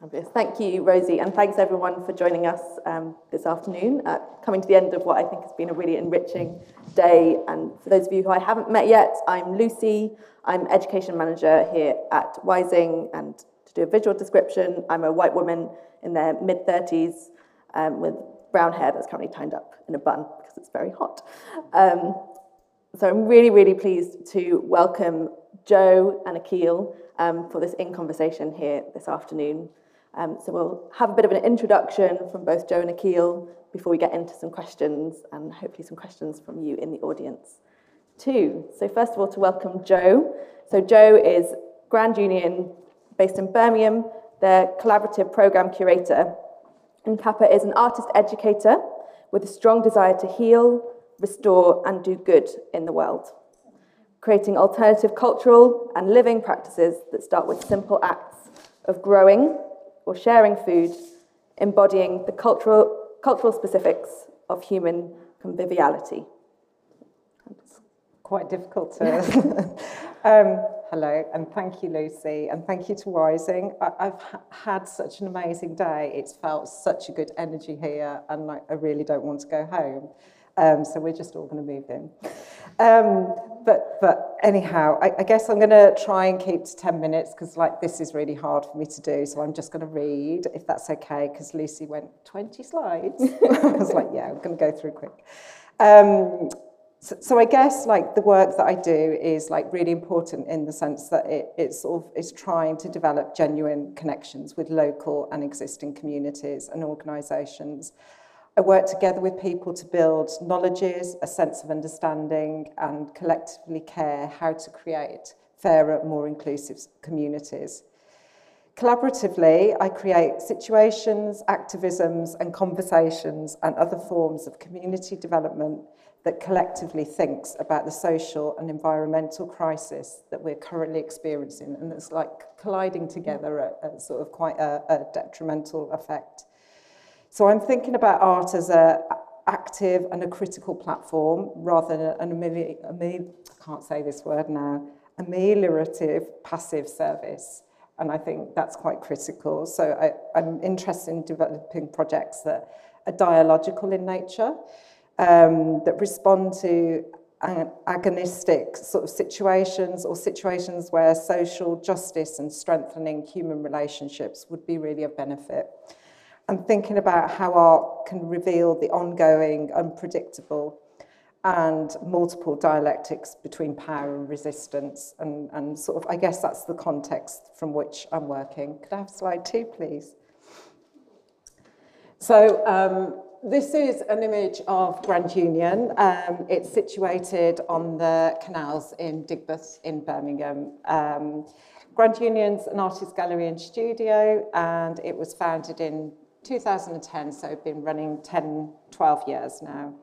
Fabulous. Thank you, Rosie, and thanks everyone for joining us um, this afternoon, uh, coming to the end of what I think has been a really enriching day. And for those of you who I haven't met yet, I'm Lucy. I'm Education Manager here at Wysing, and to do a visual description, I'm a white woman in their mid 30s um, with brown hair that's currently tied up in a bun because it's very hot. Um, so I'm really, really pleased to welcome Joe and Akil um, for this in conversation here this afternoon. Um, so we'll have a bit of an introduction from both Joe and Akil before we get into some questions and hopefully some questions from you in the audience too. So first of all, to welcome Joe. So Joe is Grand Union based in Birmingham, their collaborative program curator. And Kappa is an artist educator with a strong desire to heal, restore, and do good in the world, creating alternative cultural and living practices that start with simple acts of growing, or sharing food, embodying the cultural, cultural specifics of human conviviality. Quite difficult to. um, hello, and thank you, Lucy, and thank you to Wysing. I, have ha had such an amazing day. It's felt such a good energy here, and I, I really don't want to go home. Um, so we're just all going to move in. Um, but, but anyhow, I, I guess I'm going to try and keep to 10 minutes because like this is really hard for me to do. So I'm just going to read, if that's okay, because Lucy went 20 slides. I was like, yeah, I'm going to go through quick. Um, so, so I guess like the work that I do is like really important in the sense that it, it sort of is trying to develop genuine connections with local and existing communities and organisations. I work together with people to build knowledges, a sense of understanding, and collectively care how to create fairer, more inclusive communities. Collaboratively, I create situations, activisms, and conversations and other forms of community development that collectively thinks about the social and environmental crisis that we're currently experiencing and that's like colliding together at, at sort of quite a, a detrimental effect. So I'm thinking about art as a active and a critical platform rather than an ameli- amel- I can't say this word now, ameliorative passive service. And I think that's quite critical. So I, I'm interested in developing projects that are dialogical in nature, um, that respond to agonistic sort of situations or situations where social justice and strengthening human relationships would be really of benefit and thinking about how art can reveal the ongoing, unpredictable, and multiple dialectics between power and resistance. And, and sort of, I guess that's the context from which I'm working. Could I have slide two, please? So, um, this is an image of Grand Union. Um, it's situated on the canals in Digbeth in Birmingham. Um, Grand Union's an artist gallery and studio, and it was founded in 2010, so I've been running 10, 12 years now.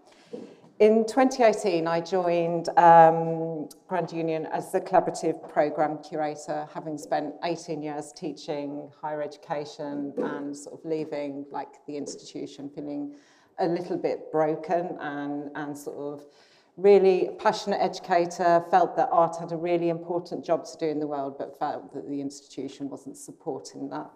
In 2018, I joined um, Grand Union as the collaborative program curator, having spent 18 years teaching higher education and sort of leaving like the institution feeling a little bit broken and, and sort of really passionate educator, felt that art had a really important job to do in the world, but felt that the institution wasn't supporting that.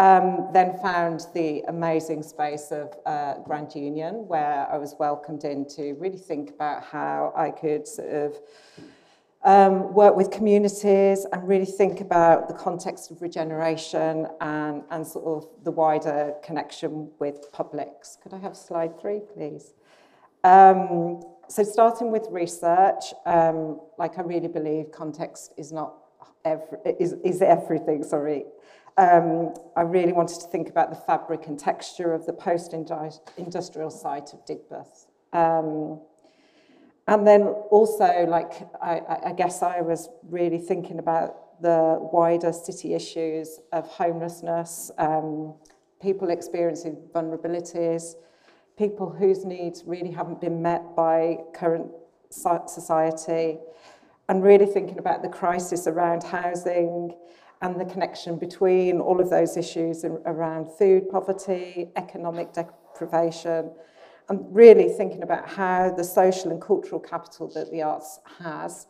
Um, then found the amazing space of uh, Grand Union, where I was welcomed in to really think about how I could sort of um, work with communities and really think about the context of regeneration and, and sort of the wider connection with publics. Could I have slide three, please? Um, so starting with research, um, like I really believe context is not every, is, is everything, sorry. Um, I really wanted to think about the fabric and texture of the post-industrial site of Digbeth. Um, and then also, like, I, I guess I was really thinking about the wider city issues of homelessness, um, people experiencing vulnerabilities, people whose needs really haven't been met by current society, and really thinking about the crisis around housing, and the connection between all of those issues around food poverty, economic deprivation, and really thinking about how the social and cultural capital that the arts has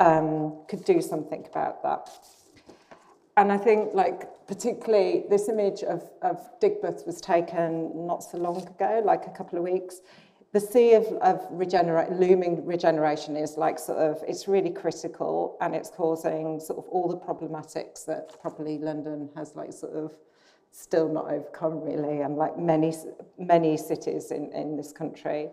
um, could do something about that. and I think like particularly this image of, of Digbeth was taken not so long ago, like a couple of weeks. The sea of, of looming regeneration is like sort of, it's really critical and it's causing sort of all the problematics that probably London has like sort of still not overcome really and like many, many cities in, in this country.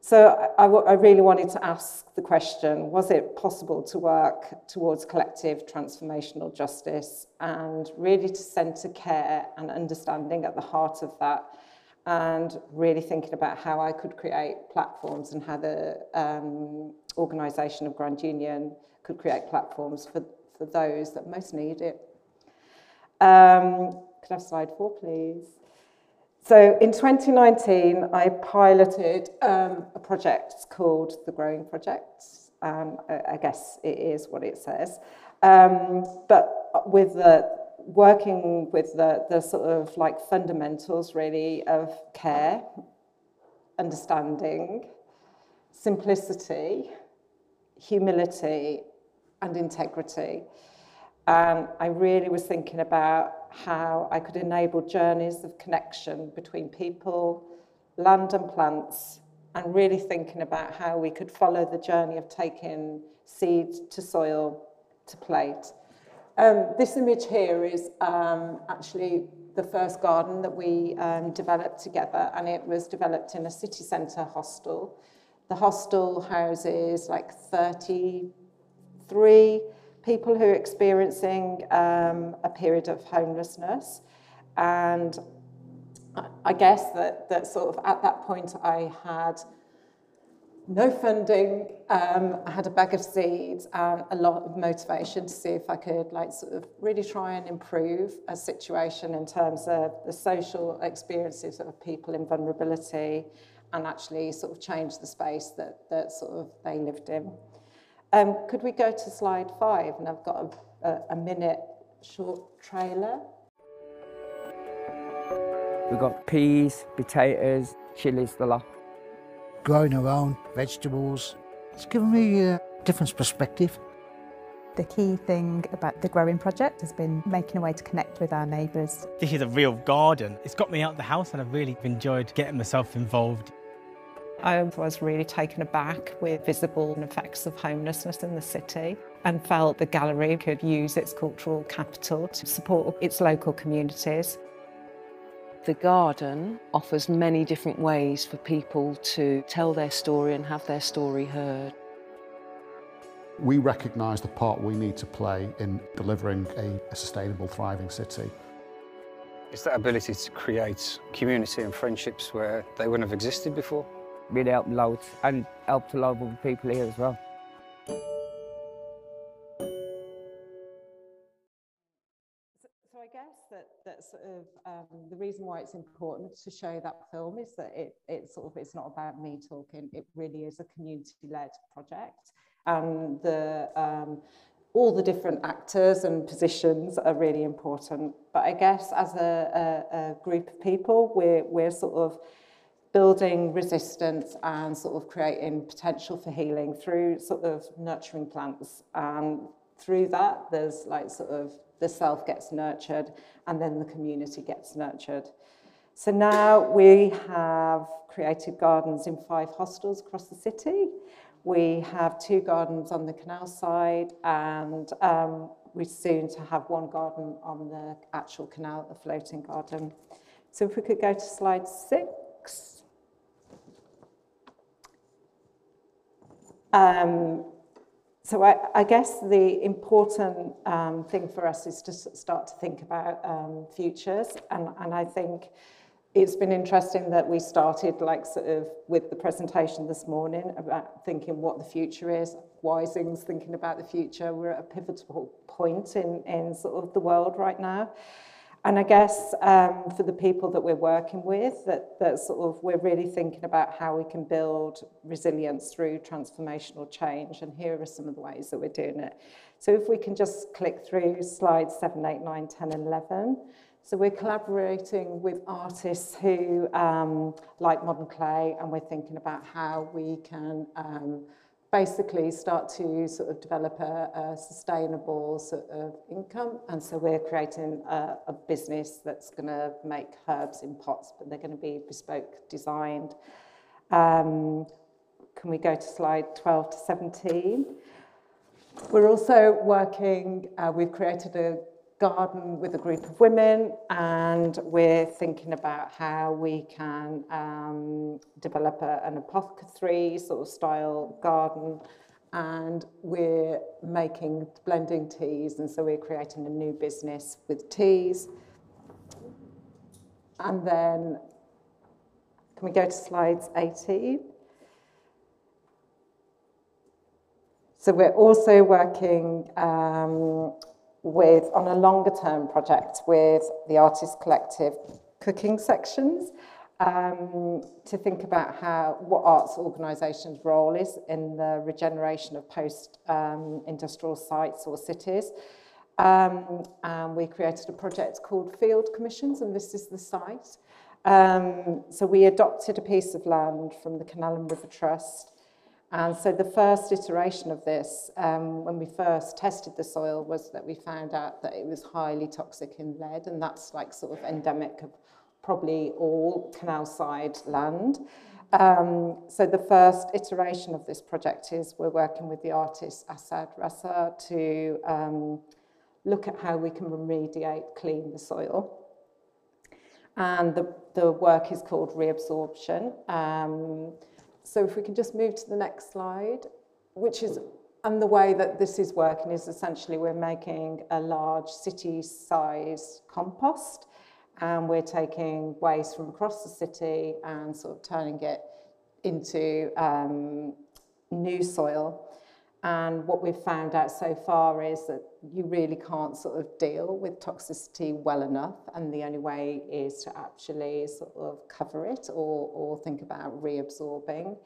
So I, I really wanted to ask the question, was it possible to work towards collective transformational justice and really to centre care and understanding at the heart of that and really thinking about how I could create platforms and how the um, organisation of Grand Union could create platforms for, for those that most need it. Um, could I have slide four, please? So in 2019, I piloted um, a project called the Growing Project. Um, I guess it is what it says. Um, but with the working with the, the sort of like fundamentals really of care, understanding, simplicity, humility, and integrity. And I really was thinking about how I could enable journeys of connection between people, land and plants, and really thinking about how we could follow the journey of taking seed to soil to plate. Um, this image here is um, actually the first garden that we um, developed together, and it was developed in a city centre hostel. The hostel houses like 33 people who are experiencing um, a period of homelessness. And I guess that, that sort of at that point I had no funding, um, I had a bag of seeds and a lot of motivation to see if I could like sort of really try and improve a situation in terms of the social experiences of people in vulnerability and actually sort of change the space that, that sort of they lived in. Um, could we go to slide five? And I've got a, a, a minute short trailer. We've got peas, potatoes, chilies, the lot. Growing our own vegetables. It's given me a different perspective. The key thing about the Growing Project has been making a way to connect with our neighbours. This is a real garden. It's got me out of the house and I've really enjoyed getting myself involved. I was really taken aback with visible effects of homelessness in the city and felt the gallery could use its cultural capital to support its local communities. The garden offers many different ways for people to tell their story and have their story heard. We recognise the part we need to play in delivering a, a sustainable, thriving city. It's that ability to create community and friendships where they wouldn't have existed before really helped loads and helped a lot of people here as well. Of um, the reason why it's important to show that film is that it, it sort of it's not about me talking. It really is a community-led project, and the um, all the different actors and positions are really important. But I guess as a, a, a group of people, we're we're sort of building resistance and sort of creating potential for healing through sort of nurturing plants. And through that, there's like sort of the self gets nurtured and then the community gets nurtured. So now we have created gardens in five hostels across the city. We have two gardens on the canal side and um, we're soon to have one garden on the actual canal, the floating garden. So if we could go to slide six. Um, so I, I guess the important um, thing for us is to start to think about um, futures. And, and I think it's been interesting that we started like sort of with the presentation this morning about thinking what the future is, Wysing's thinking about the future. We're at a pivotal point in, in sort of the world right now. And I guess um, for the people that we're working with, that, that sort of we're really thinking about how we can build resilience through transformational change. And here are some of the ways that we're doing it. So if we can just click through slides 7, 8, 9, 10, and 11. So we're collaborating with artists who um, like modern clay, and we're thinking about how we can um, basically start to sort of develop a, a sustainable sort of income. And so we're creating a, a business that's going to make herbs in pots, but they're going to be bespoke designed. Um, can we go to slide 12 to 17? We're also working, uh, we've created a garden with a group of women and we're thinking about how we can um, develop a, an apothecary sort of style garden. And we're making blending teas and so we're creating a new business with teas. And then can we go to slides 18 so we're also working um, with on a longer term project with the Artist Collective cooking sections um, to think about how what arts organisations' role is in the regeneration of post-industrial um, sites or cities. Um, and we created a project called Field Commissions, and this is the site. Um, so we adopted a piece of land from the Canal and River Trust and so the first iteration of this, um, when we first tested the soil, was that we found out that it was highly toxic in lead, and that's like sort of endemic of probably all canal side land. Um, so the first iteration of this project is we're working with the artist Asad Raza to um, look at how we can remediate, clean the soil. And the, the work is called reabsorption. So if we can just move to the next slide, which is, and the way that this is working is essentially we're making a large city-sized compost and we're taking waste from across the city and sort of turning it into um, new soil. And what we've found out so far is that you really can't sort of deal with toxicity well enough. And the only way is to actually sort of cover it or, or think about reabsorbing.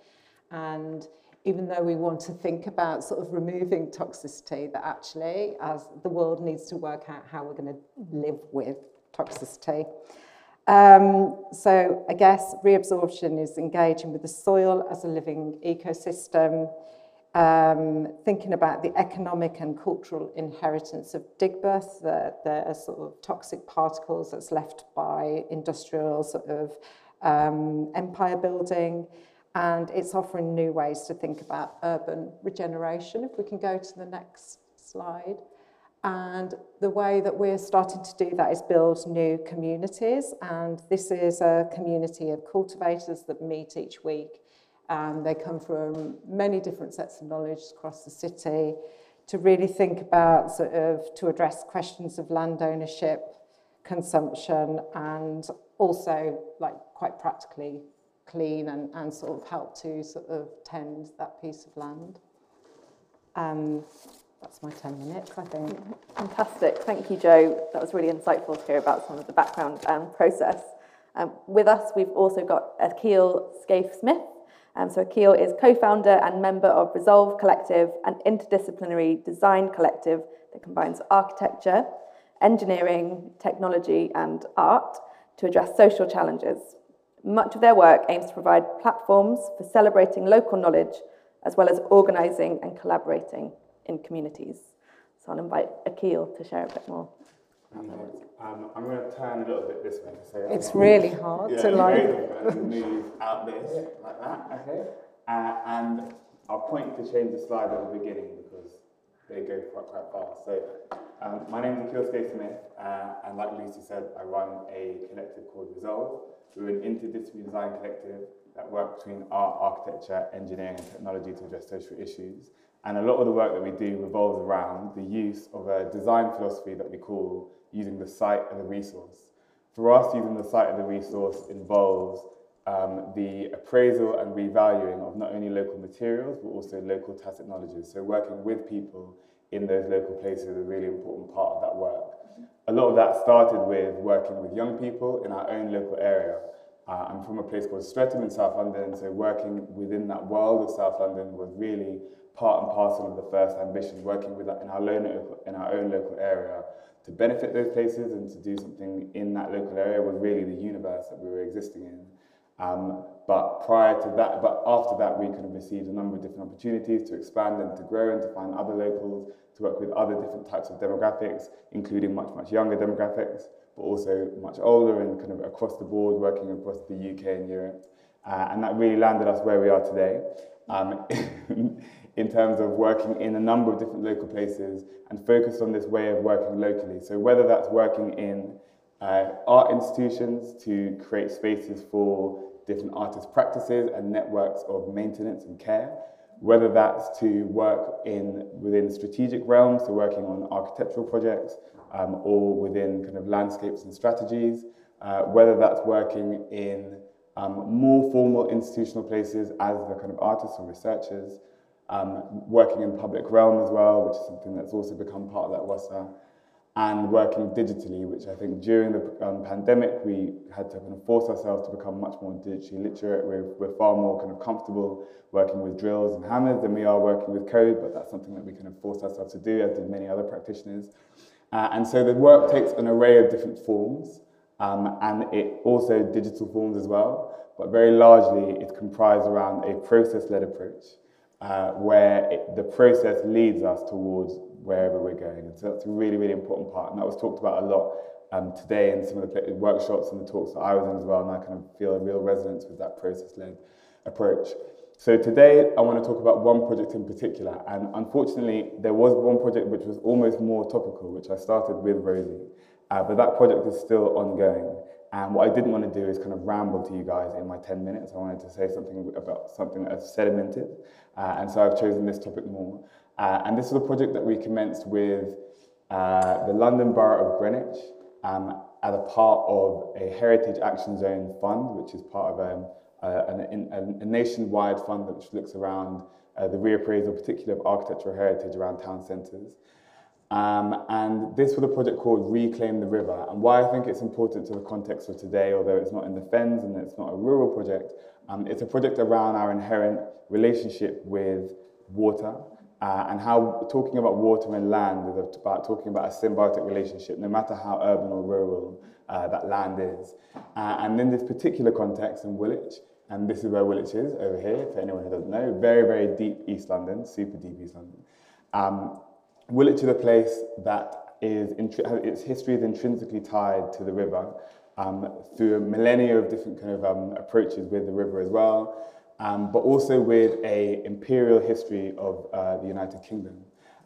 And even though we want to think about sort of removing toxicity, that actually, as the world needs to work out how we're going to live with toxicity. Um, so I guess reabsorption is engaging with the soil as a living ecosystem, um, thinking about the economic and cultural inheritance of Digbeth, the, the sort of toxic particles that's left by industrial sort of um, empire building, and it's offering new ways to think about urban regeneration. If we can go to the next slide. And the way that we're starting to do that is build new communities. And this is a community of cultivators that meet each week and they come from many different sets of knowledge across the city to really think about sort of to address questions of land ownership, consumption, and also like quite practically clean and, and sort of help to sort of tend that piece of land. Um, that's my 10 minutes, I think. Fantastic. Thank you, Joe. That was really insightful to hear about some of the background um, process. Um, with us, we've also got Akil Scaife-Smith, um, so Akil is co-founder and member of Resolve Collective, an interdisciplinary design collective that combines architecture, engineering, technology and art to address social challenges. Much of their work aims to provide platforms for celebrating local knowledge as well as organising and collaborating in communities. So I'll invite Akil to share a bit more. Um, I'm going to turn a little bit this way. So it's really hard yeah, to like move out this like that. Okay. Uh, and I'll point to change the slide at the beginning because they go quite quite fast. So um, my name is Akil Scaife-Smith, uh, and like Lucy said, I run a collective called Resolve. We're an interdisciplinary design collective that work between art, architecture, engineering, and technology to address social issues. And a lot of the work that we do revolves around the use of a design philosophy that we call using the site and the resource. For us, using the site and the resource involves um, the appraisal and revaluing of not only local materials, but also local tacit knowledges. So working with people in those local places is a really important part of that work. A lot of that started with working with young people in our own local area. Uh, I'm from a place called Streatham in South London, so working within that world of South London was really part and parcel of the first ambition, working with in our, local, in our own local area to benefit those places and to do something in that local area was really the universe that we were existing in. Um, but prior to that, but after that, we kind of received a number of different opportunities to expand and to grow and to find other locals, to work with other different types of demographics, including much, much younger demographics, but also much older and kind of across the board, working across the UK and Europe. Uh, and that really landed us where we are today. Um, in terms of working in a number of different local places and focused on this way of working locally. So whether that's working in uh, art institutions to create spaces for different artist practices and networks of maintenance and care, whether that's to work in within strategic realms, so working on architectural projects, um, or within kind of landscapes and strategies, uh, whether that's working in um, more formal institutional places as the kind of artists or researchers, um, working in public realm as well, which is something that's also become part of that WASA, and working digitally, which I think during the um, pandemic we had to kind of force ourselves to become much more digitally literate. We're, we're far more kind of comfortable working with drills and hammers than we are working with code, but that's something that we kind of forced ourselves to do, as did many other practitioners. Uh, and so the work takes an array of different forms, um, and it also digital forms as well, but very largely it's comprised around a process-led approach uh, where it, the process leads us towards wherever we're going. And so that's a really, really important part. And that was talked about a lot um, today in some of the workshops and the talks that I was in as well. And I kind of feel a real resonance with that process-led approach. So today I want to talk about one project in particular. And unfortunately, there was one project which was almost more topical, which I started with Rosie. Uh, but that project is still ongoing. And what I didn't want to do is kind of ramble to you guys in my 10 minutes. I wanted to say something about something that's sedimented. Uh, and so I've chosen this topic more. Uh, and this is a project that we commenced with uh, the London Borough of Greenwich um, as a part of a Heritage Action Zone fund, which is part of um, a, a, nationwide fund which looks around uh, the reappraisal, particularly of architectural heritage around town centres. Um, and this was a project called Reclaim the River. And why I think it's important to the context of today, although it's not in the Fens and it's not a rural project, um, it's a project around our inherent relationship with water uh, and how talking about water and land is about talking about a symbiotic relationship, no matter how urban or rural uh, that land is. Uh, and in this particular context in Woolwich, and this is where Woolwich is over here, for anyone who doesn't know, very, very deep East London, super deep East London. Um, Woolwich is a place that is, its history is intrinsically tied to the river um, through a millennia of different kind of um, approaches with the river as well um, but also with a imperial history of uh, the United Kingdom.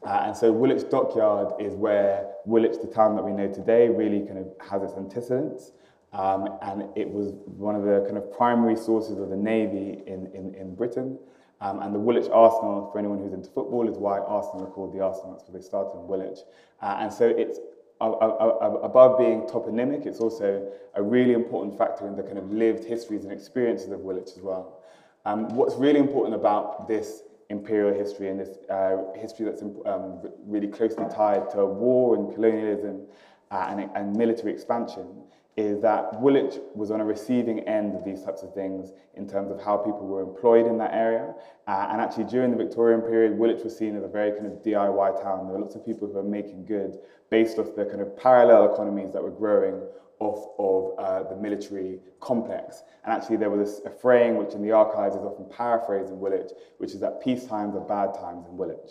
Uh, and so Woolwich Dockyard is where Woolwich, the town that we know today, really kind of has its antecedents. Um, and it was one of the kind of primary sources of the Navy in, in, in Britain. Um, and the Woolwich Arsenal, for anyone who's into football, is why Arsenal are called the Arsenal. That's where they started in Woolwich. Uh, and so it's above being toponymic, it's also a really important factor in the kind of lived histories and experiences of Woolwich as well. Um, what's really important about this imperial history and this uh, history that's um, really closely tied to war and colonialism uh, and, and, military expansion is that Woolwich was on a receiving end of these types of things in terms of how people were employed in that area. Uh, and actually during the Victorian period, Woolwich was seen as a very kind of DIY town. There were lots of people who were making good based off the kind of parallel economies that were growing off of uh, the military complex. And actually there was a fraying which in the archives is often paraphrased in Woolwich, which is that peace times are bad times in Woolwich.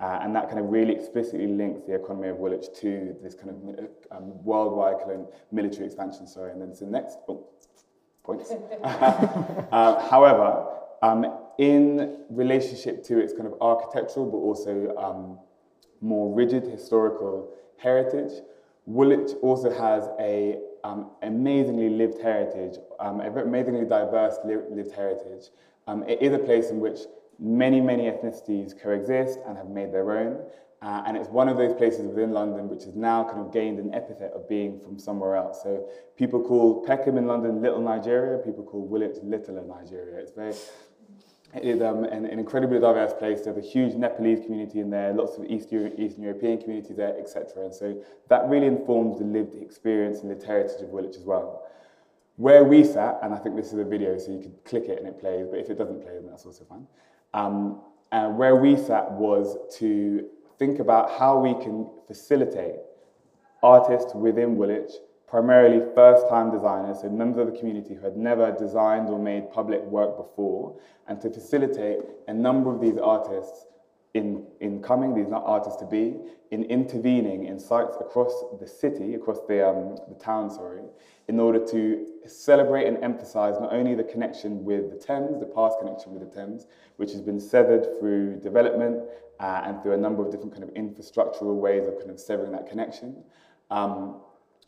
Uh, and that kind of really explicitly links the economy of Woolwich to this kind of um, worldwide kind of military expansion. Sorry, and then the next oh, points. uh, however, um, in relationship to its kind of architectural, but also um, more rigid historical heritage, Woolwich also has a um, amazingly lived heritage, um, a amazingly diverse lived heritage. Um, it is a place in which many, many ethnicities coexist and have made their own. Uh, and it's one of those places within London which has now kind of gained an epithet of being from somewhere else. So people call Peckham in London Little Nigeria, people call Woolwich Littler Nigeria. It's very it is um, an, an, incredibly diverse place. There's a huge Nepalese community in there, lots of East Euro Eastern European communities there, etc. And so that really informs the lived experience and the heritage of Woolwich as well. Where we sat, and I think this is a video, so you could click it and it plays, but if it doesn't play, then that's also fine. Um, and where we sat was to think about how we can facilitate artists within Woolwich primarily first-time designers, so members of the community who had never designed or made public work before, and to facilitate a number of these artists in, in coming, these not artists to be, in intervening in sites across the city, across the, um, the town, sorry, in order to celebrate and emphasize not only the connection with the Thames, the past connection with the Thames, which has been severed through development uh, and through a number of different kind of infrastructural ways of kind of severing that connection, um,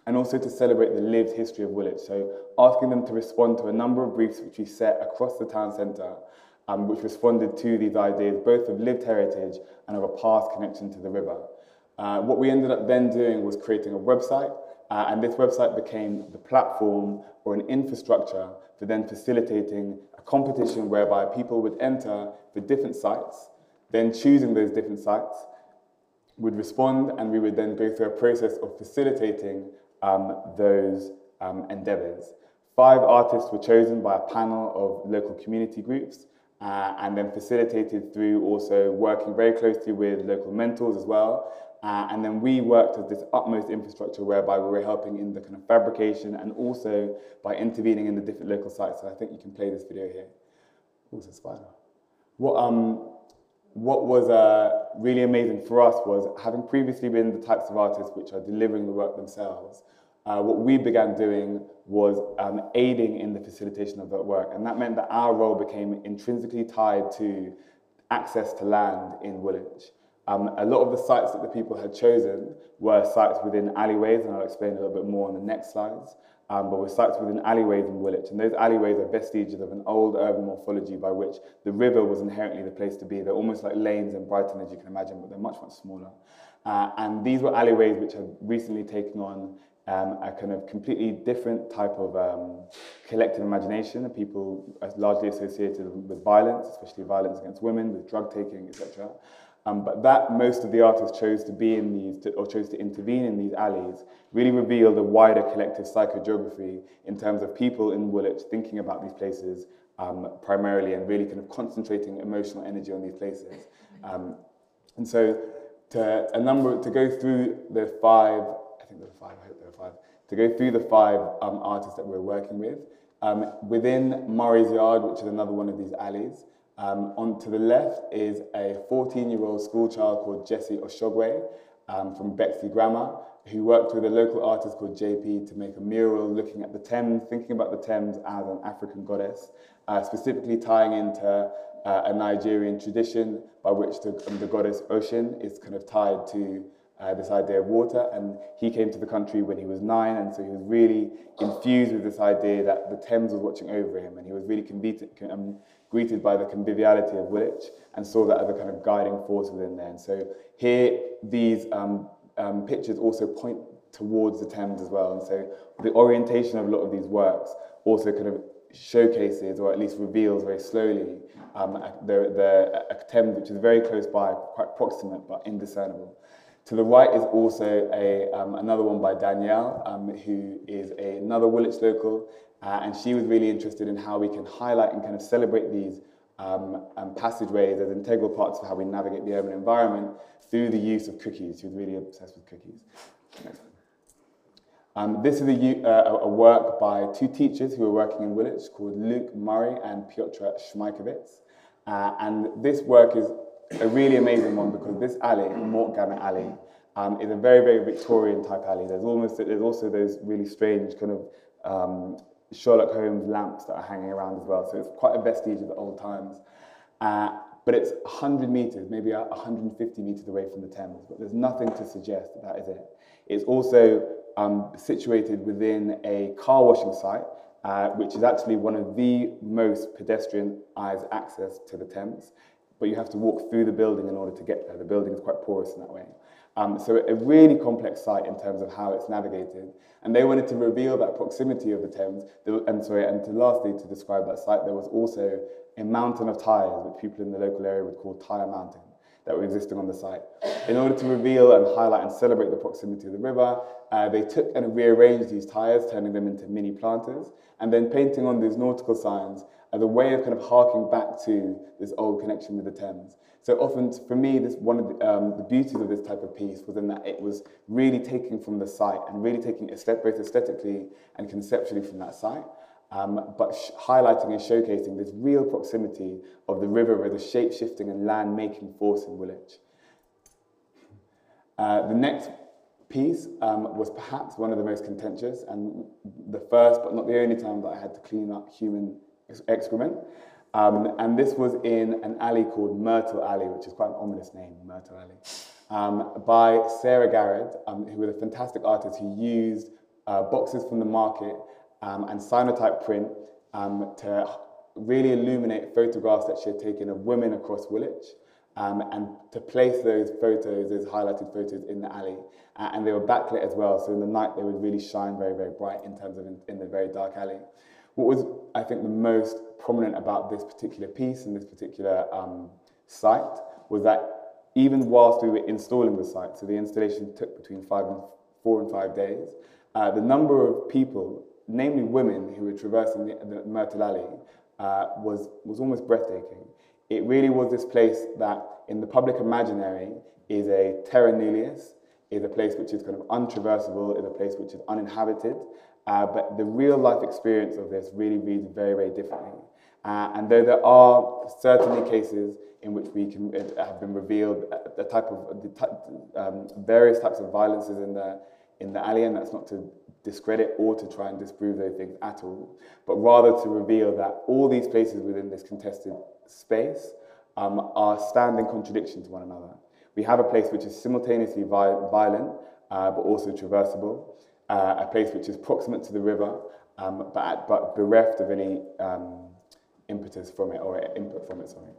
and also to celebrate the lived history of Woolwich. So asking them to respond to a number of briefs which we set across the town centre, um, which responded to these ideas both of lived heritage and of a past connection to the river. Uh, what we ended up then doing was creating a website, uh, and this website became the platform or an infrastructure for then facilitating a competition whereby people would enter for different sites, then choosing those different sites, would respond, and we would then go through a process of facilitating um, those um, endeavors. Five artists were chosen by a panel of local community groups uh, and then facilitated through also working very closely with local mentors as well. Uh, and then we worked as this utmost infrastructure whereby we were helping in the kind of fabrication and also by intervening in the different local sites. So I think you can play this video here. Also spider. What, um, what was uh, really amazing for us was having previously been the types of artists which are delivering the work themselves, uh, what we began doing was um, aiding in the facilitation of that work. And that meant that our role became intrinsically tied to access to land in Woolwich. Um, a lot of the sites that the people had chosen were sites within alleyways, and I'll explain a little bit more on the next slides, um, but were sites within alleyways in Woolwich. And those alleyways are vestiges of an old urban morphology by which the river was inherently the place to be. They're almost like lanes in Brighton, as you can imagine, but they're much, much smaller. Uh, and these were alleyways which have recently taken on um, a kind of completely different type of um, collective imagination of people largely associated with violence, especially violence against women, with drug taking, etc. Um, but that most of the artists chose to be in these, to, or chose to intervene in these alleys, really revealed a wider collective psychogeography in terms of people in Woolwich thinking about these places um, primarily and really kind of concentrating emotional energy on these places. Um, and so to a number, to go through the five, five, I hope there were five, to go through the five um, artists that we're working with. Um, within Murray's Yard, which is another one of these alleys, um, on to the left is a 14-year-old schoolchild called Jessie Oshogwe um, from Bexley Grammar, who worked with a local artist called JP to make a mural looking at the Thames, thinking about the Thames as an African goddess, uh, specifically tying into uh, a Nigerian tradition by which the, um, the goddess Oshun is kind of tied to uh, this idea of water. And he came to the country when he was nine, and so he was really infused with this idea that the Thames was watching over him, and he was really um, greeted by the conviviality of Woolwich and saw that as a kind of guiding force within there. And so here, these um, um, pictures also point towards the Thames as well. And so the orientation of a lot of these works also kind of showcases or at least reveals very slowly um, the, the a Thames which is very close by, quite proximate but indiscernible. To the right is also a, um, another one by Danielle, um, who is a, another Woolwich local, uh, and she was really interested in how we can highlight and kind of celebrate these um, um, passageways as integral parts of how we navigate the urban environment through the use of cookies. She was really obsessed with cookies. Um, this is a, uh, a, work by two teachers who are working in Woolwich called Luke Murray and Piotr Schmajkowicz. Uh, and this work is a really amazing one because this alley, Mortgamer Alley, um, is a very, very Victorian type alley. There's almost there's also those really strange kind of um, Sherlock Holmes lamps that are hanging around as well. So it's quite a vestige of the old times. Uh, but it's 100 metres, maybe 150 metres away from the Thames, but there's nothing to suggest that that is it. It's also um, situated within a car washing site, uh, which is actually one of the most pedestrianised access to the Thames, but you have to walk through the building in order to get there. The building is quite porous in that way. Um, so a really complex site in terms of how it's navigated. And they wanted to reveal that proximity of the Thames. And sorry, and to lastly, to describe that site, there was also a mountain of tyres, which people in the local area would call Tyre Mountain, that were existing on the site. In order to reveal and highlight and celebrate the proximity of the river, uh, they took and rearranged these tyres, turning them into mini planters, and then painting on these nautical signs as a way of kind of harking back to this old connection with the Thames. So often, for me, this one of the, um, the beauties of this type of piece was in that it was really taking from the site and really taking a step both aesthetically and conceptually from that site, um, but highlighting and showcasing this real proximity of the river as a shape-shifting and land-making force in Woolwich. Uh, the next piece um, was perhaps one of the most contentious and the first, but not the only time that I had to clean up human excrement. Um, and this was in an alley called Myrtle Alley, which is quite an ominous name, Myrtle Alley, um, by Sarah Garrett, um, who was a fantastic artist who used uh, boxes from the market um, and cyanotype print um, to really illuminate photographs that she had taken of women across Woolwich um, and to place those photos, those highlighted photos in the alley. Uh, and they were backlit as well, so in the night they would really shine very, very bright in terms of in, in the very dark alley. What was, I think, the most prominent about this particular piece and this particular um, site was that even whilst we were installing the site, so the installation took between five and four and five days, uh, the number of people, namely women who were traversing the, the Myrtle Alley, uh, was, was almost breathtaking. It really was this place that, in the public imaginary, is a terra nullius, is a place which is kind of untraversable, is a place which is uninhabited, uh, but the real life experience of this really reads very, very differently. Uh, and though there are certainly cases in which we can uh, have been revealed uh, the type of the um, various types of violences in the in the alley, and that's not to discredit or to try and disprove those things at all, but rather to reveal that all these places within this contested space um, are standing contradiction to one another. We have a place which is simultaneously violent, uh, but also traversable, uh, a place which is proximate to the river, um, but, but bereft of any um, impetus from it or input from it, sorry.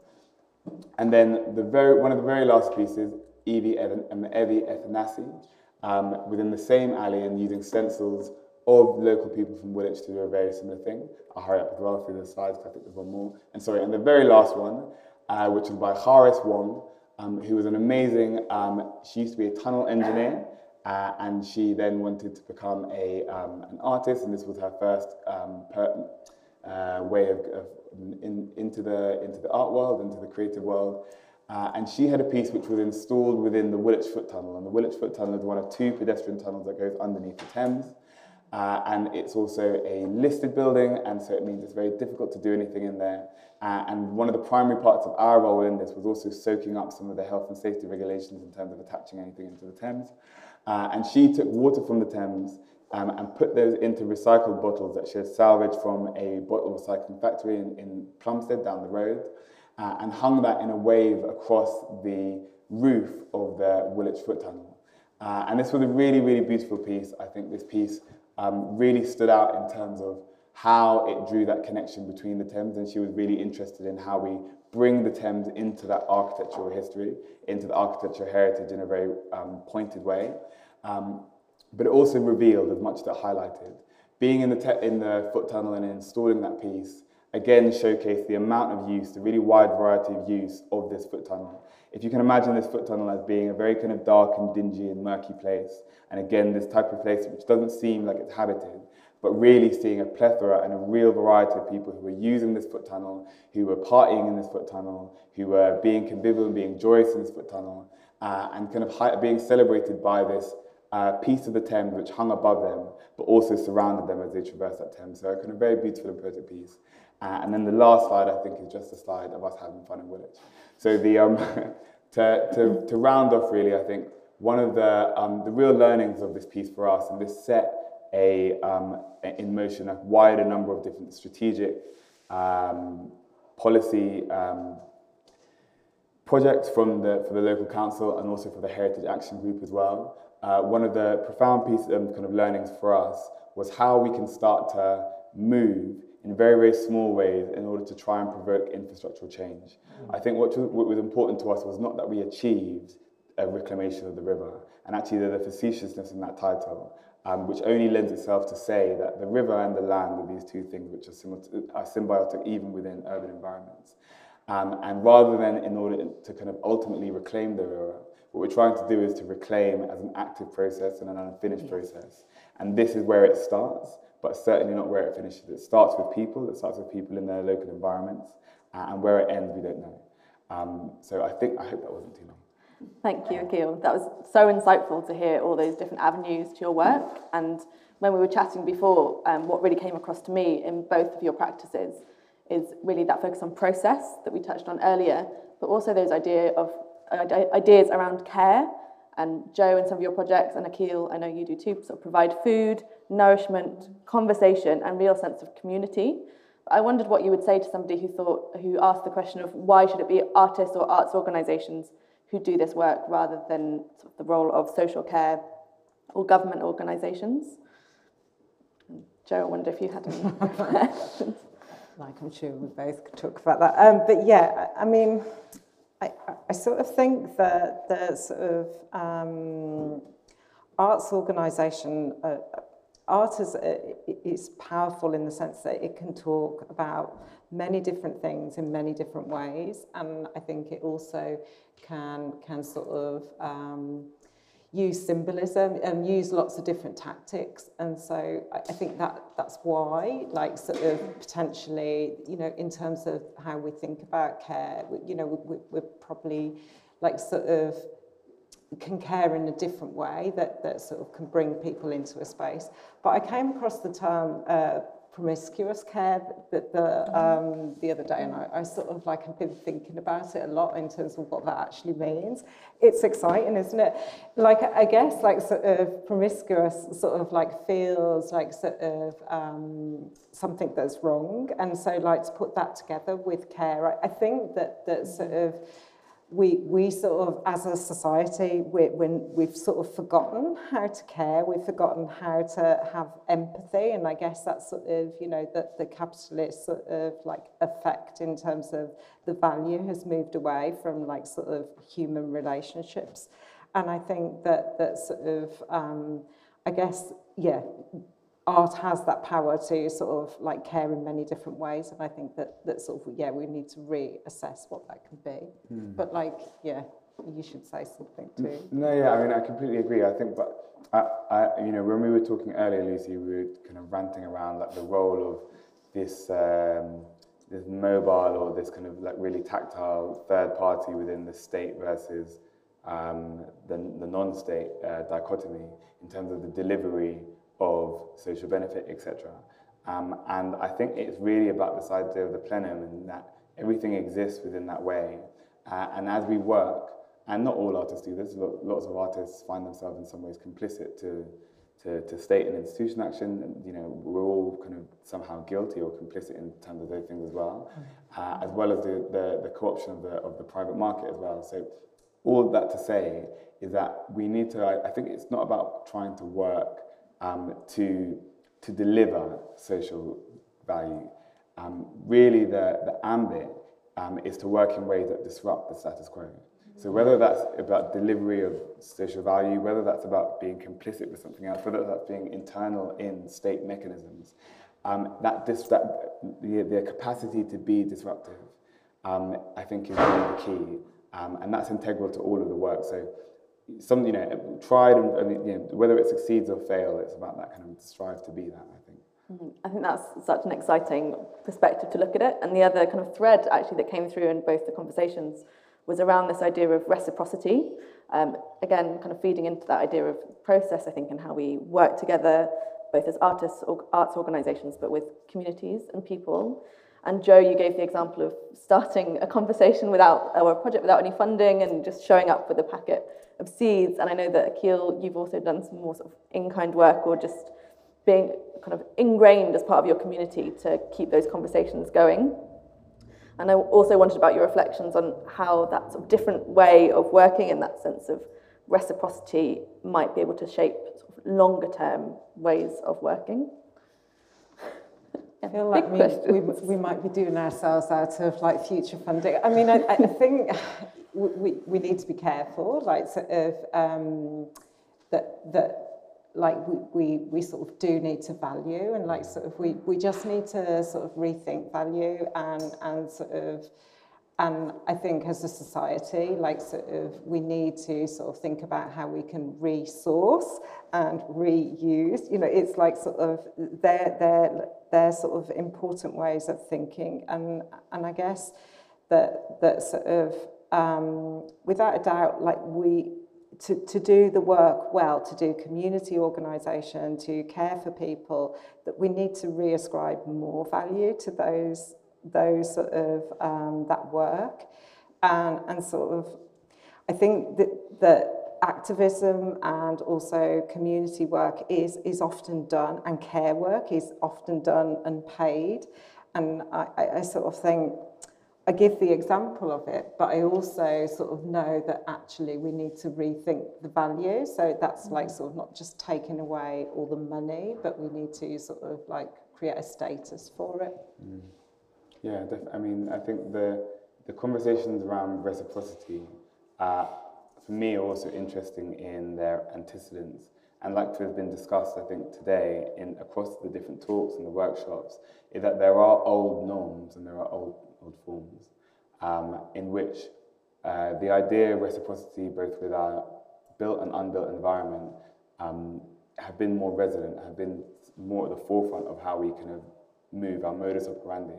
And then the very, one of the very last pieces, Evie, um, Evie Ethanasi, um, within the same alley and using stencils of local people from Woolwich to do a very similar thing. I'll hurry up as well through the slides because I think there's one more. And sorry, and the very last one, uh, which is by Haris Wong, um, who was an amazing, um, she used to be a tunnel engineer, uh, and she then wanted to become a, um, an artist, and this was her first um, per, uh, way of, of in, into, the, into the art world, into the creative world. Uh, and she had a piece which was installed within the Woolwich Foot Tunnel. And the Woolwich Foot Tunnel is one of two pedestrian tunnels that goes underneath the Thames. Uh, and it's also a listed building, and so it means it's very difficult to do anything in there. Uh, and one of the primary parts of our role in this was also soaking up some of the health and safety regulations in terms of attaching anything into the Thames. Uh, and she took water from the Thames um, and put those into recycled bottles that she had salvaged from a bottle recycling factory in, in Plumstead down the road uh, and hung that in a wave across the roof of the Woolwich Foot Tunnel. Uh, and this was a really, really beautiful piece. I think this piece um, really stood out in terms of how it drew that connection between the Thames and she was really interested in how we bring the Thames into that architectural history, into the architectural heritage in a very um, pointed way. Um, but it also revealed as much as it highlighted. Being in the, in the foot tunnel and installing that piece, again showcased the amount of use, the really wide variety of use of this foot tunnel. If you can imagine this foot tunnel as being a very kind of dark and dingy and murky place, and again, this type of place which doesn't seem like it's habited, but really seeing a plethora and a real variety of people who were using this foot tunnel, who were partying in this foot tunnel, who were being convivial and being joyous in this foot tunnel, uh, and kind of being celebrated by this uh, piece of the Thames which hung above them, but also surrounded them as they traversed that Thames. So a kind of very beautiful and poetic piece. Uh, and then the last slide, I think, is just a slide of us having fun in Woolwich. So the, um, to, to, to round off, really, I think one of the, um, the real learnings of this piece for us, and this set a, um, in motion a wider number of different strategic um, policy um, projects from the, for the local council and also for the Heritage Action Group as well. Uh, one of the profound pieces of um, kind of learnings for us was how we can start to move in very, very small ways in order to try and provoke infrastructural change. Mm. I think what, what was important to us was not that we achieved a reclamation of the river, and actually the facetiousness in that title, um, which only lends itself to say that the river and the land are these two things which are, are symbiotic even within urban environments. Um, and rather than in order to kind of ultimately reclaim the river, what we're trying to do is to reclaim as an active process and an unfinished process. And this is where it starts, but certainly not where it finishes. It starts with people, it starts with people in their local environments, uh, and where it ends, we don't know. Um, so I think, I hope that wasn't too long. Thank you, Akil. That was so insightful to hear all those different avenues to your work. And when we were chatting before, um, what really came across to me in both of your practices is really that focus on process that we touched on earlier, but also those idea of ideas around care. And Joe and some of your projects, and Akil, I know you do too, sort of provide food, nourishment, conversation, and real sense of community. I wondered what you would say to somebody who thought, who asked the question of why should it be artists or arts organisations who do this work rather than sort of the role of social care or government organisations? Joe, I wonder if you had any questions. Like I'm sure we both could talk about that. Um, but yeah, I, I mean, I, I sort of think that the sort of um, arts organisation, uh, art is, uh, is powerful in the sense that it can talk about many different things in many different ways, and I think it also can can sort of um, use symbolism and use lots of different tactics. And so I, I think that that's why, like, sort of potentially, you know, in terms of how we think about care, we, you know, we, we're probably like sort of can care in a different way that, that sort of can bring people into a space. But I came across the term uh, promiscuous care that the um, the other day, and I, I sort of like have been thinking about it a lot in terms of what that actually means. It's exciting, isn't it? Like I guess like sort of promiscuous sort of like feels like sort of um, something that's wrong, and so like to put that together with care, I, I think that that sort of we, we sort of, as a society, we, we've sort of forgotten how to care, we've forgotten how to have empathy, and I guess that's sort of, you know, that the capitalist sort of like effect in terms of the value has moved away from like sort of human relationships. And I think that that sort of, um, I guess, yeah, art has that power to sort of like care in many different ways and I think that that sort of yeah we need to reassess what that can be. Mm. but like yeah you should say something too. No yeah I mean I completely agree. I think but I, I you know when we were talking earlier Lucy we were kind of ranting around like the role of this um, this mobile or this kind of like really tactile third party within the state versus um, the, the non-state uh, dichotomy in terms of the delivery of social benefit, etc. Um, and I think it's really about this idea of the plenum and that everything exists within that way. Uh, and as we work, and not all artists do this, lots of artists find themselves in some ways complicit to, to, to state and institution action. And, you know, we're all kind of somehow guilty or complicit in terms of those things as well, uh, as well as the, the, the co-option of the, of the private market as well. So all that to say is that we need to, I, I think it's not about trying to work um, to, to deliver social value. Um, really, the, the ambit um, is to work in ways that disrupt the status quo. So whether that's about delivery of social value, whether that's about being complicit with something else, whether that's being internal in state mechanisms, um, that, dis- that the, the capacity to be disruptive, um, I think, is really the key, um, and that's integral to all of the work. So some, you know, tried and, you know, whether it succeeds or fail, it's about that kind of strive to be that, I think. Mm-hmm. I think that's such an exciting perspective to look at it. And the other kind of thread actually that came through in both the conversations was around this idea of reciprocity. Um, again, kind of feeding into that idea of process, I think, and how we work together, both as artists or arts organisations, but with communities and people. And Joe, you gave the example of starting a conversation without, or a project without any funding and just showing up with a packet of seeds. And I know that Akil, you've also done some more sort of in-kind work or just being kind of ingrained as part of your community to keep those conversations going. And I also wanted about your reflections on how that sort of different way of working and that sense of reciprocity might be able to shape sort of longer term ways of working. I feel like we, we, we, might be doing ourselves out of like future funding. I mean, I, I think we, we need to be careful, like sort of um, that that like we, we we sort of do need to value and like sort of we we just need to sort of rethink value and and sort of and I think as a society, like sort of, we need to sort of think about how we can resource and reuse. You know, it's like sort of they're they're they're sort of important ways of thinking, and and I guess that that sort of um, without a doubt, like we to, to do the work well, to do community organisation, to care for people, that we need to reascribe more value to those those sort of um, that work, and and sort of, I think that that activism and also community work is is often done, and care work is often done and paid, and I, I sort of think I give the example of it, but I also sort of know that actually we need to rethink the value. So that's like mm. sort of not just taking away all the money, but we need to sort of like create a status for it. Mm. Yeah, I mean, I think the the conversations around reciprocity are, for me, are also interesting in their antecedents. And like to have been discussed, I think today in across the different talks and the workshops, is that there are old norms and there are old old forms, um, in which uh, the idea of reciprocity, both with our built and unbuilt environment, um, have been more resident, have been more at the forefront of how we kind of move our modus operandi.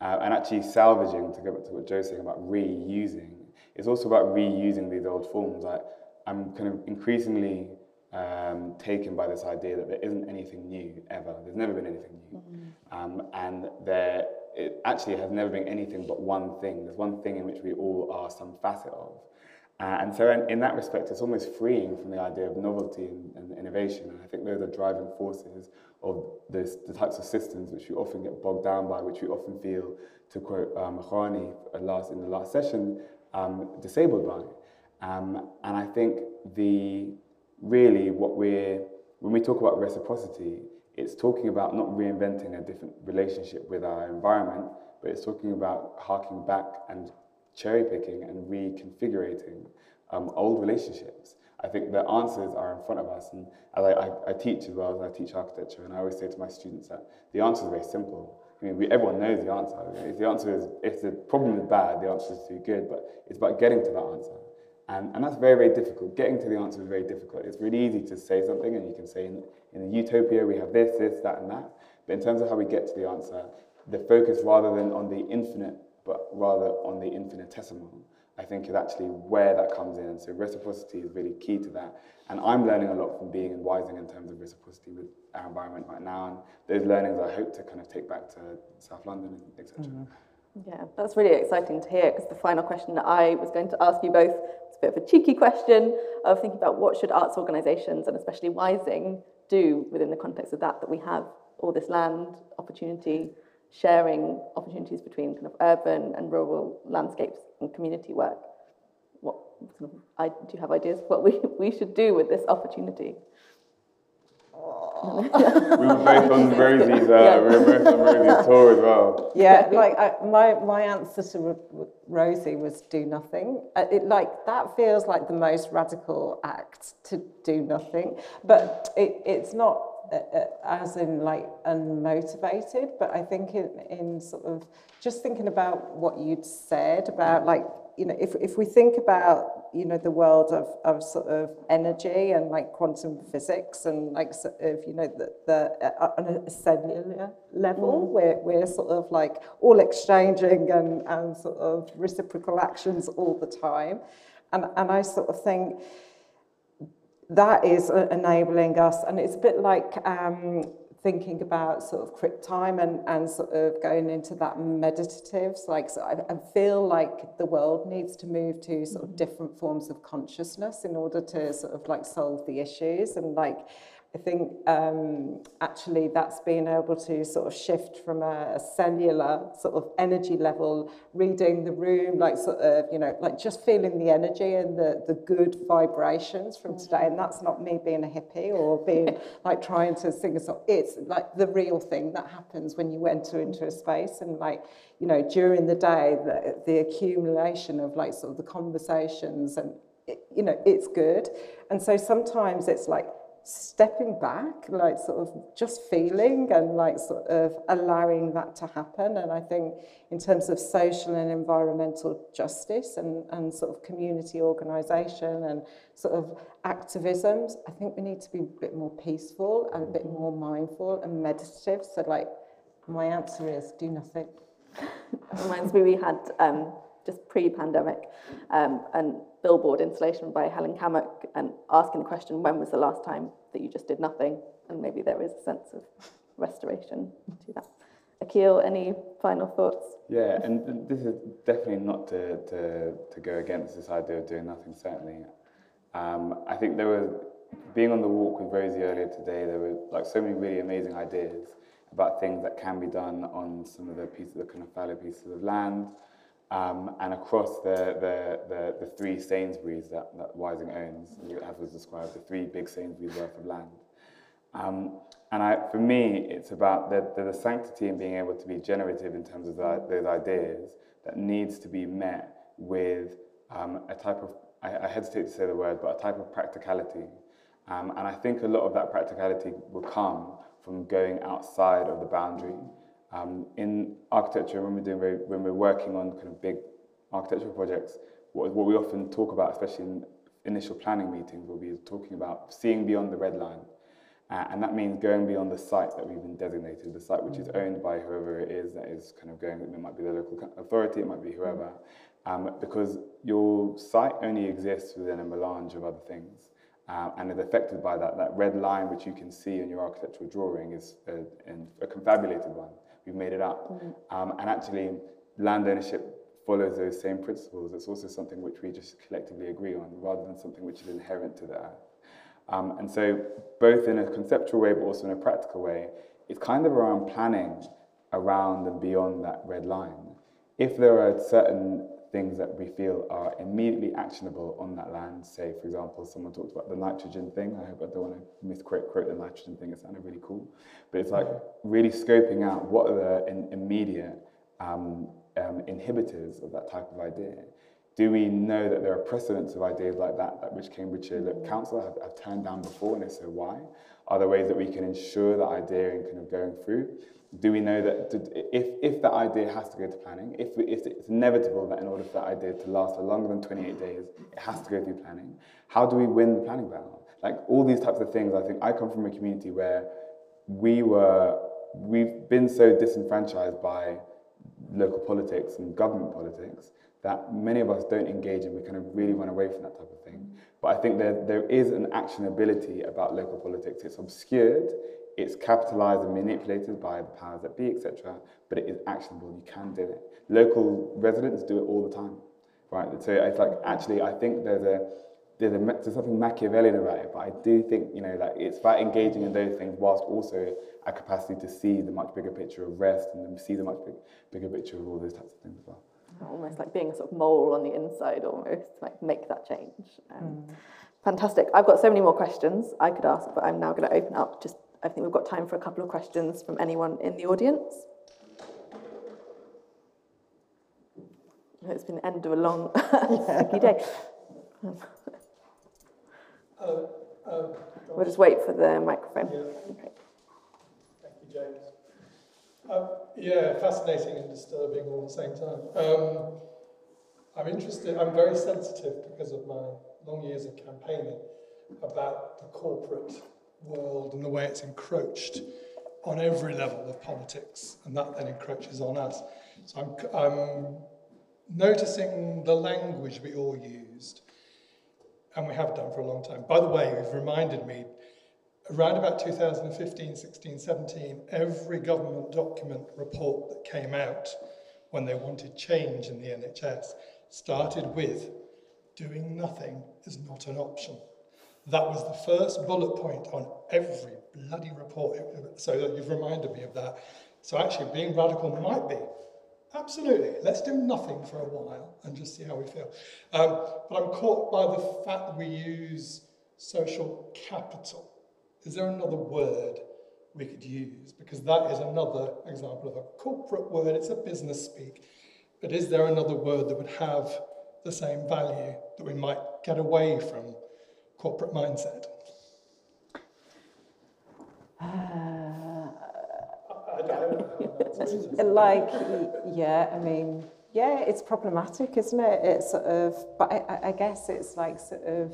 Uh, and actually salvaging, to go back to what Joe's saying about reusing, it's also about reusing these old forms. I, I'm kind of increasingly um, taken by this idea that there isn't anything new ever. There's never been anything new. Mm-hmm. Um, and there it actually has never been anything but one thing. There's one thing in which we all are some facet of. Uh, and so in, in, that respect, it's almost freeing from the idea of novelty and, and innovation. And I think those are driving forces of this, the types of systems which we often get bogged down by, which we often feel, to quote um, Khani last, in the last session, um, disabled by. Um, and I think the really what we're, when we talk about reciprocity, it's talking about not reinventing a different relationship with our environment, but it's talking about harking back and cherry picking and reconfiguring um, old relationships. I think the answers are in front of us, and as I, I, I, teach as well as I teach architecture, and I always say to my students that the answer is very simple. I mean, we, everyone knows the answer. If the answer is, if the problem is bad, the answer is too good, but it's about getting to that answer. And, and that's very, very difficult. Getting to the answer is very difficult. It's really easy to say something and you can say in, in the utopia we have this, this, that, and that. But in terms of how we get to the answer, the focus rather than on the infinite, but rather on the infinitesimal, I think is actually where that comes in. So reciprocity is really key to that. And I'm learning a lot from being in Wysing in terms of reciprocity with our environment right now. And those learnings I hope to kind of take back to South London, etc. Mm -hmm. Yeah, that's really exciting to hear because the final question that I was going to ask you both bit of a cheeky question of thinking about what should arts organisations and especially Wysing do within the context of that, that we have all this land, opportunity, sharing opportunities between kind of urban and rural landscapes and community work. What I, do you have ideas what we, we should do with this opportunity? we were both on Rosie's, uh, yeah. we were both on Rosie's tour as well. Yeah, like I, my my answer to Rosie was do nothing. Uh, it like that feels like the most radical act to do nothing, but it, it's not uh, uh, as in like unmotivated, but I think in, in sort of just thinking about what you'd said about like you know, if, if we think about, you know, the world of, of sort of energy and like quantum physics and like sort of, you know, the, the uh, on a cellular level, mm. we're, we're sort of like all exchanging and, and sort of reciprocal actions all the time. And, and I sort of think that is enabling us, and it's a bit like, um, thinking about sort of crypt time and, and sort of going into that meditatives. Like, so I, I feel like the world needs to move to sort of mm-hmm. different forms of consciousness in order to sort of like solve the issues. And like, I think um, actually that's being able to sort of shift from a, a cellular sort of energy level, reading the room, like sort of, you know, like just feeling the energy and the, the good vibrations from today. And that's not me being a hippie or being like trying to sing a song. It's like the real thing that happens when you enter into a space and like, you know, during the day, the, the accumulation of like sort of the conversations and, it, you know, it's good. And so sometimes it's like, stepping back, like sort of just feeling and like sort of allowing that to happen. And I think in terms of social and environmental justice and, and sort of community organisation and sort of activisms, I think we need to be a bit more peaceful and a bit more mindful and meditative. So like my answer is do nothing. reminds me we had um, just pre-pandemic um, and billboard installation by Helen Cammock and asking the question, when was the last time that you just did nothing? And maybe there is a sense of restoration to that. Akil, any final thoughts? Yeah, and this is definitely not to, to, to go against this idea of doing nothing, certainly. Um, I think there was, being on the walk with Rosie earlier today, there were like so many really amazing ideas about things that can be done on some of the pieces, the kind of fallow pieces of land, um, and across the, the, the, the, three Sainsbury's that, that Wysing owns, as was described, the three big Sainsbury's worth of land. Um, and I, for me, it's about the, the, the, sanctity in being able to be generative in terms of the, those ideas that needs to be met with um, a type of, I, I, hesitate to say the word, but a type of practicality. Um, and I think a lot of that practicality will come from going outside of the boundary. Um, in architecture, when we're, doing very, when we're working on kind of big architectural projects, what, what we often talk about, especially in initial planning meetings, we'll be talking about seeing beyond the red line. Uh, and that means going beyond the site that we've been designated, the site which is owned by whoever it is that is kind of going, it might be the local authority, it might be whoever, um, because your site only exists within a melange of other things uh, and is affected by that. That red line which you can see in your architectural drawing is a, a confabulated one. We've made it up. Mm -hmm. um, and actually, land ownership follows those same principles. It's also something which we just collectively agree on rather than something which is inherent to the earth. Um, and so both in a conceptual way, but also in a practical way, it's kind of around planning around and beyond that red line. If there are certain things that we feel are immediately actionable on that land, say, for example, someone talked about the nitrogen thing. I hope I don't want to misquote quote the nitrogen thing. It sounded really cool. But it's like really scoping out what are the in, immediate um, um, inhibitors of that type of idea. Do we know that there are precedents of ideas like that, that which Cambridgeshire. Council have, have turned down before, and if so, why? Are there ways that we can ensure that idea in kind of going through? Do we know that if, if that idea has to go to planning, if, if it's inevitable that in order for that idea to last for longer than 28 days, it has to go through planning, how do we win the planning battle? Like all these types of things, I think I come from a community where we were, we've been so disenfranchised by local politics and government politics that many of us don't engage in. We kind of really run away from that type of thing. But I think there, there is an actionability about local politics. It's obscured, it's capitalized and manipulated by the powers that be, etc. But it is actionable. You can do it. Local residents do it all the time, right? So it's like actually, I think there's a there's, a, there's something Machiavellian about it, but I do think you know like it's about engaging in those things whilst also a capacity to see the much bigger picture of rest and see the much big, bigger picture of all those types of things as well almost like being a sort of mole on the inside almost, like make that change. Um, mm. Fantastic. I've got so many more questions I could ask, but I'm now going to open up just, I think we've got time for a couple of questions from anyone in the audience. It's been the end of a long, sticky day. Uh, uh, we'll just wait for the microphone. Yeah. Okay. Thank you, James. Um, yeah, fascinating and disturbing all at the same time. Um, I'm interested, I'm very sensitive because of my long years of campaigning about the corporate world and the way it's encroached on every level of politics, and that then encroaches on us. So I'm, I'm noticing the language we all used, and we have done for a long time. By the way, you've reminded me around about 2015, 16, 17, every government document report that came out when they wanted change in the NHS started with doing nothing is not an option. That was the first bullet point on every bloody report. So you've reminded me of that. So actually, being radical might be. Absolutely. Let's do nothing for a while and just see how we feel. Um, but I'm caught by the fact that we use social capital is there another word we could use? Because that is another example of a corporate word, it's a business speak. But is there another word that would have the same value that we might get away from corporate mindset? Uh, like, yeah, I mean, yeah, it's problematic, isn't it? It's sort of, but I, I guess it's like sort of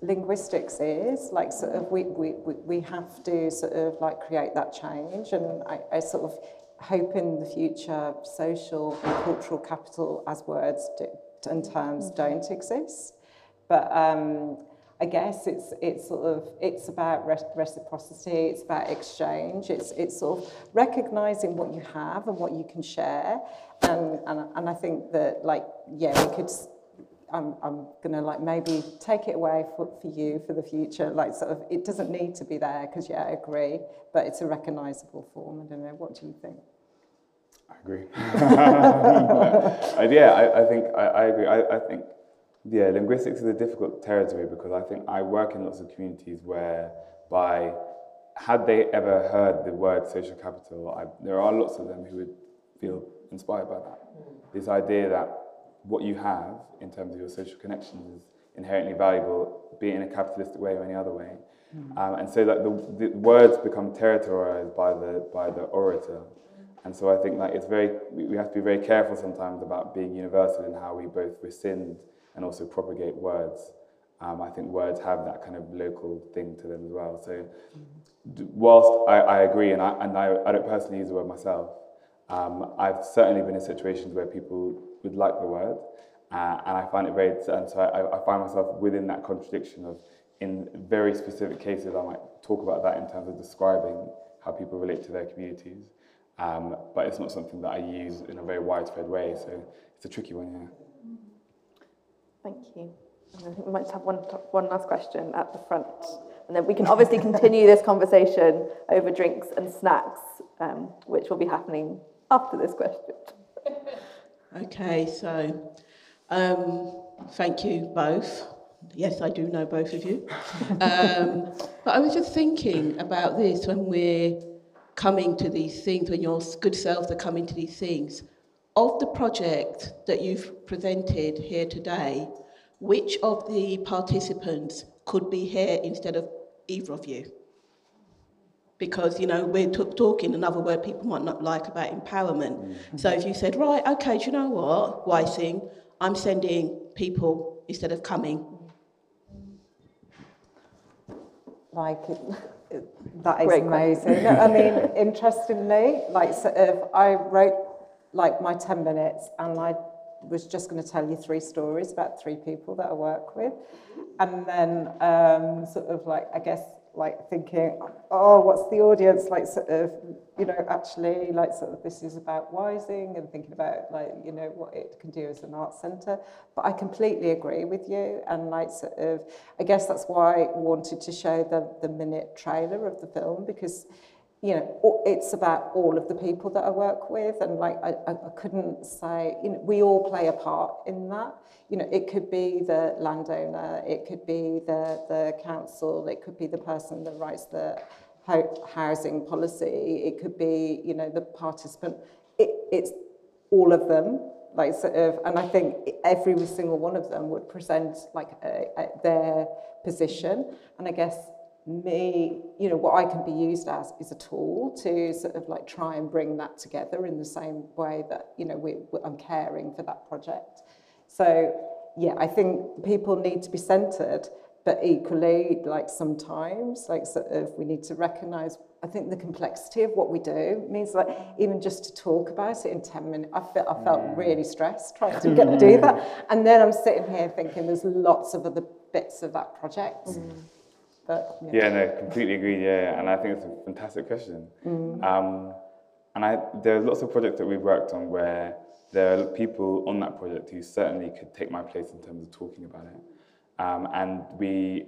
linguistics is like sort of we, we, we have to sort of like create that change and I, I sort of hope in the future social and cultural capital as words do, and terms don't exist. But um, I guess it's it's sort of it's about reciprocity, it's about exchange, it's it's sort of recognizing what you have and what you can share, and and and I think that like yeah we could. I'm, I'm gonna like maybe take it away for, for you for the future. Like sort of, it doesn't need to be there because yeah, I agree, but it's a recognizable form. I don't know. What do you think? I agree. yeah, I, I think I, I agree. I, I think yeah, linguistics is a difficult territory because I think I work in lots of communities where by had they ever heard the word social capital, I, there are lots of them who would feel inspired by that. Mm. This idea that what you have in terms of your social connections is inherently valuable, be it in a capitalistic way or any other way. Mm. Um, and so like the, the words become territorialized by the, by the orator. And so I think like it's very, we have to be very careful sometimes about being universal in how we both rescind and also propagate words. Um, I think words have that kind of local thing to them as well. So, whilst I, I agree, and, I, and I, I don't personally use the word myself, um, I've certainly been in situations where people would like the word, uh, and I find it very, and so I, I find myself within that contradiction of, in very specific cases, I might talk about that in terms of describing how people relate to their communities, um, but it's not something that I use in a very widespread way, so it's a tricky one, yeah. Thank you. I think we might have one, one last question at the front. And then we can obviously continue this conversation over drinks and snacks, um, which will be happening after this question. Okay, so um, thank you both. Yes, I do know both of you. Um, but I was just thinking about this when we're coming to these things, when your good selves are coming to these things of the project that you've presented here today, which of the participants could be here instead of either of you? Because, you know, we're talking another word people might not like about empowerment. Mm-hmm. So if you said, right, okay, do you know what, Wysing, I'm sending people instead of coming. Like, that is Great amazing. I mean, interestingly, like, sort of, I wrote like my 10 minutes and I was just going to tell you three stories about three people that I work with. And then um, sort of like, I guess, like thinking, oh, what's the audience? Like sort of, you know, actually like sort of this is about Wysing and thinking about like, you know, what it can do as an art centre. But I completely agree with you. And like sort of, I guess that's why I wanted to show the, the minute trailer of the film because you know, it's about all of the people that I work with, and like I, I couldn't say, you know, we all play a part in that. You know, it could be the landowner, it could be the the council, it could be the person that writes the housing policy, it could be, you know, the participant. It, it's all of them, like sort of, and I think every single one of them would present like a, a, their position, and I guess me, you know, what I can be used as is a tool to sort of like try and bring that together in the same way that, you know, we, I'm caring for that project. So, yeah, I think people need to be centered, but equally, like sometimes, like sort of, we need to recognize, I think the complexity of what we do means like even just to talk about it in 10 minutes, I, felt I felt really stressed trying to get, do that. And then I'm sitting here thinking there's lots of other bits of that project. Mm. But, yeah. yeah, no, completely agree. Yeah, and I think it's a fantastic question. Mm. Um, and I, there's lots of projects that we've worked on where there are people on that project who certainly could take my place in terms of talking about it. Um, and we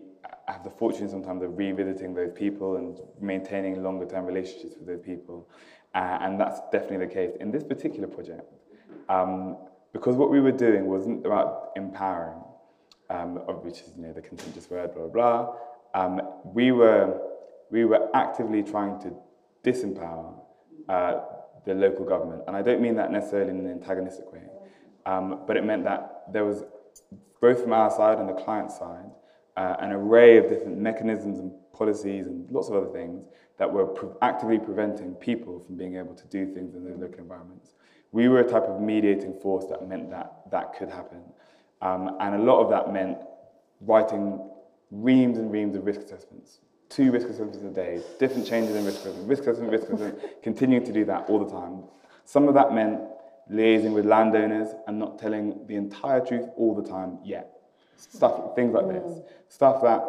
have the fortune sometimes of revisiting those people and maintaining longer term relationships with those people. Uh, and that's definitely the case. In this particular project, um, because what we were doing wasn't about empowering, um, which is you know, the contentious word, blah, blah, blah um, we, were, we were actively trying to disempower uh, the local government. And I don't mean that necessarily in an antagonistic way, um, but it meant that there was, both from our side and the client side, uh, an array of different mechanisms and policies and lots of other things that were pre actively preventing people from being able to do things in those local environments. We were a type of mediating force that meant that that could happen. Um, and a lot of that meant writing reams and reams of risk assessments two risk assessments a day, different changes in risk assessment, risk assessment, risk assessment, continuing to do that all the time. Some of that meant liaising with landowners and not telling the entire truth all the time yet. Stuff, things like this. Mm. Stuff that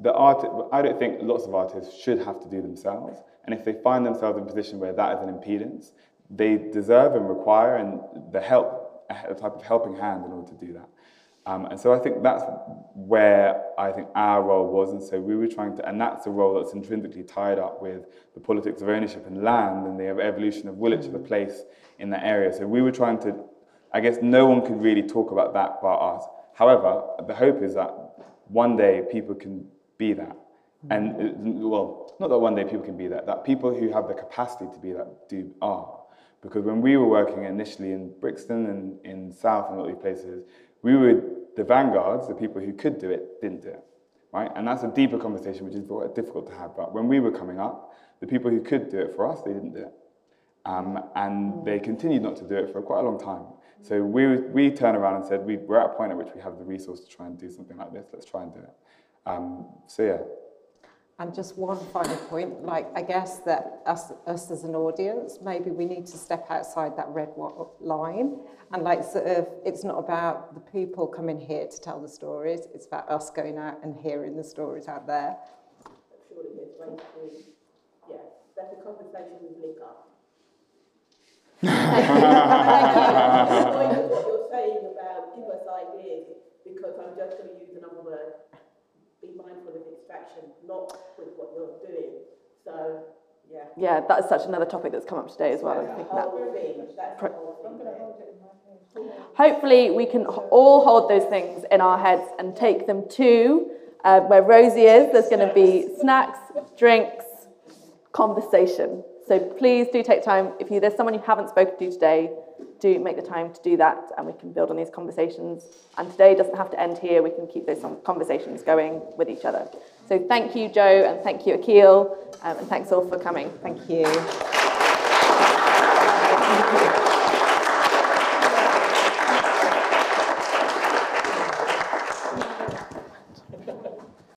the art, I don't think lots of artists should have to do themselves. And if they find themselves in a position where that is an impedance, they deserve and require and the help, a type of helping hand in order to do that. Um, and so I think that's where I think our role was. And so we were trying to, and that's a role that's intrinsically tied up with the politics of ownership and land and the evolution of Woolwich as a place in that area. So we were trying to, I guess no one could really talk about that but us. However, the hope is that one day people can be that. And, uh, well, not that one day people can be that, that people who have the capacity to be that do are. Because when we were working initially in Brixton and in South and all these places, we were the vanguards, the people who could do it, didn't do it, right? And that's a deeper conversation, which is difficult to have. But when we were coming up, the people who could do it for us, they didn't do it. Um, and they continued not to do it for quite a long time. So we, we turned around and said, we, we're at a point at which we have the resource to try and do something like this. Let's try and do it. Um, so yeah. And just one final point, like I guess that us, us as an audience, maybe we need to step outside that red line. And like sort of, it's not about the people coming here to tell the stories, it's about us going out and hearing the stories out there. Surely there's ways to, yeah, better conversation with link up. what you're saying about give us ideas, because I'm just going to use another word, be mindful of extraction, not with what you're doing. So, yeah. Yeah, that's such another topic that's come up today as well. I think that. Hopefully, we can all hold those things in our heads and take them to uh, where Rosie is. There's going to be snacks, drinks, conversation. So please do take time. If you, there's someone you haven't spoken to today, do make the time to do that and we can build on these conversations. And today doesn't have to end here. We can keep those conversations going with each other. So thank you, Joe, and thank you, Akil, um, and thanks all for coming. Thank you.